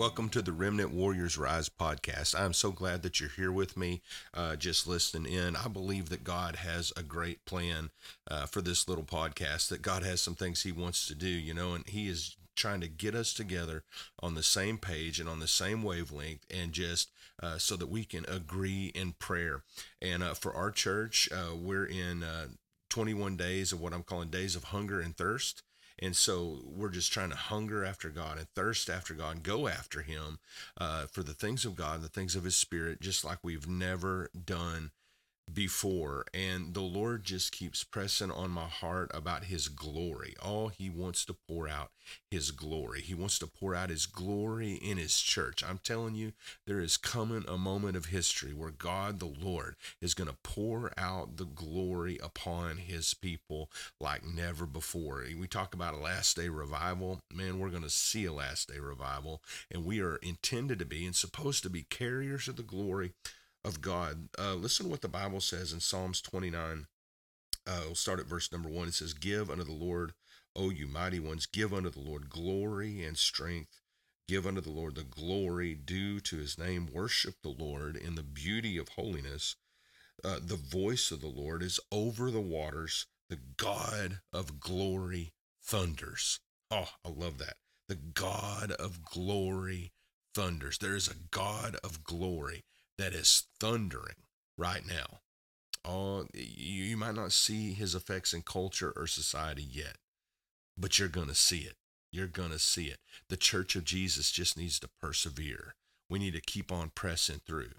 Welcome to the Remnant Warriors Rise podcast. I'm so glad that you're here with me, uh, just listening in. I believe that God has a great plan uh, for this little podcast, that God has some things He wants to do, you know, and He is trying to get us together on the same page and on the same wavelength and just uh, so that we can agree in prayer. And uh, for our church, uh, we're in uh, 21 days of what I'm calling days of hunger and thirst. And so we're just trying to hunger after God and thirst after God and go after Him uh, for the things of God, and the things of His Spirit, just like we've never done before. And the Lord just keeps pressing on my heart about His glory. All He wants to pour out His glory. He wants to pour out His glory in His church. I'm telling you, there is coming a moment of history where God, the Lord, is going to pour out the glory upon His people like never before. We talk about a last day revival. Man, we're going to see a last day revival. And we are intended to be and supposed to be carriers of the glory of God. Uh, listen to what the Bible says in Psalms 29. Uh, we'll start at verse number one. It says, Give unto the Lord, O you mighty ones, give unto the Lord glory and strength. Give unto the Lord the glory due to his name. Worship the Lord in the beauty of holiness. Uh, the voice of the Lord is over the waters. The God of glory thunders. Oh, I love that. The God of glory thunders. There is a God of glory that is thundering right now. Oh, you, you might not see his effects in culture or society yet, but you're going to see it. You're going to see it. The church of Jesus just needs to persevere. We need to keep on pressing through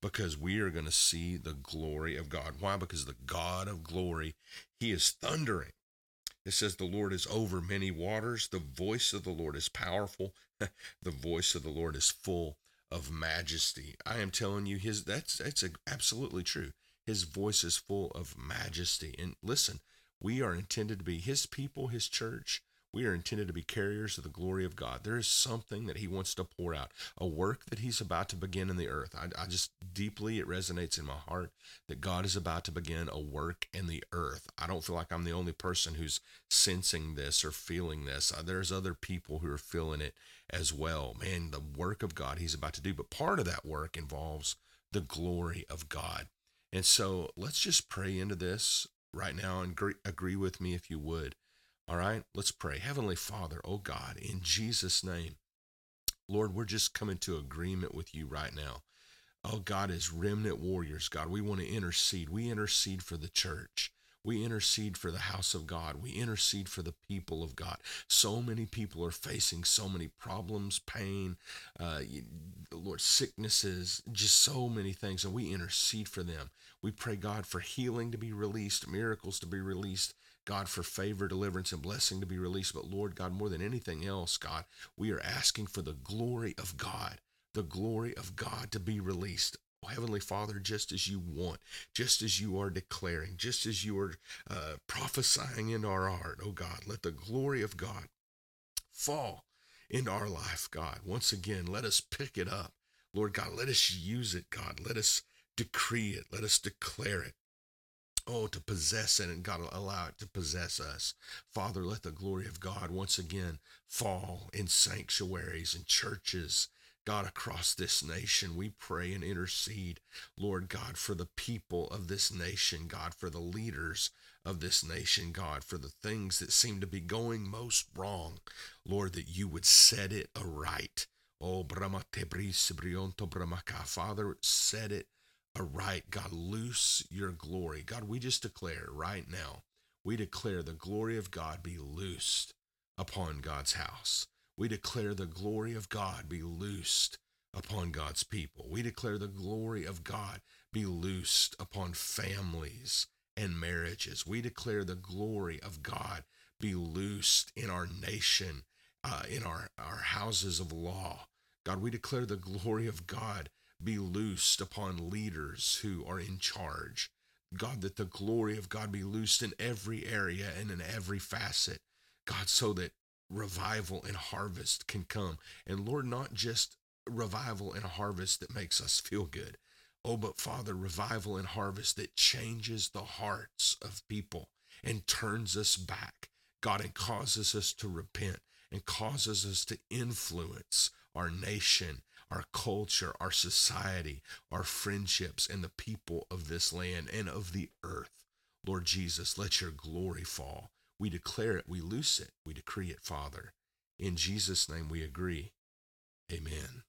because we are going to see the glory of God. Why? Because the God of glory, he is thundering. It says, The Lord is over many waters. The voice of the Lord is powerful. the voice of the Lord is full of majesty. I am telling you, his that's that's absolutely true. His voice is full of majesty. And listen, we are intended to be his people, his church. We are intended to be carriers of the glory of God. There is something that He wants to pour out, a work that He's about to begin in the earth. I, I, just deeply, it resonates in my heart that God is about to begin a work in the earth. I don't feel like I'm the only person who's sensing this or feeling this. Uh, there's other people who are feeling it as well. Man, the work of God He's about to do. But part of that work involves the glory of God. And so let's just pray into this right now and agree, agree with me if you would. All right, let's pray. Heavenly Father, oh God, in Jesus' name, Lord, we're just coming to agreement with you right now. Oh God, as remnant warriors, God, we want to intercede. We intercede for the church. We intercede for the house of God. We intercede for the people of God. So many people are facing so many problems, pain, uh, Lord, sicknesses, just so many things, and we intercede for them. We pray, God, for healing to be released, miracles to be released, God, for favor, deliverance, and blessing to be released. But Lord God, more than anything else, God, we are asking for the glory of God, the glory of God to be released. Oh, Heavenly Father, just as you want, just as you are declaring, just as you are uh, prophesying in our heart, oh God, let the glory of God fall in our life, God. Once again, let us pick it up. Lord God, let us use it, God. Let us decree it. Let us declare it oh, to possess it and God allow it to possess us. Father, let the glory of God once again fall in sanctuaries and churches. God, across this nation, we pray and intercede, Lord God, for the people of this nation, God, for the leaders of this nation, God, for the things that seem to be going most wrong, Lord, that you would set it aright. Oh, Brahma Tebris Brionto Brahmaka. Father, set it aright. God, loose your glory. God, we just declare right now, we declare the glory of God be loosed upon God's house. We declare the glory of God be loosed upon God's people. We declare the glory of God be loosed upon families and marriages. We declare the glory of God be loosed in our nation, uh, in our, our houses of law. God, we declare the glory of God be loosed upon leaders who are in charge. God, that the glory of God be loosed in every area and in every facet. God, so that revival and harvest can come. And Lord, not just revival and harvest that makes us feel good. Oh, but Father, revival and harvest that changes the hearts of people and turns us back, God, and causes us to repent and causes us to influence our nation, our culture, our society, our friendships, and the people of this land and of the earth. Lord Jesus, let your glory fall. We declare it, we loose it, we decree it, Father. In Jesus' name we agree. Amen.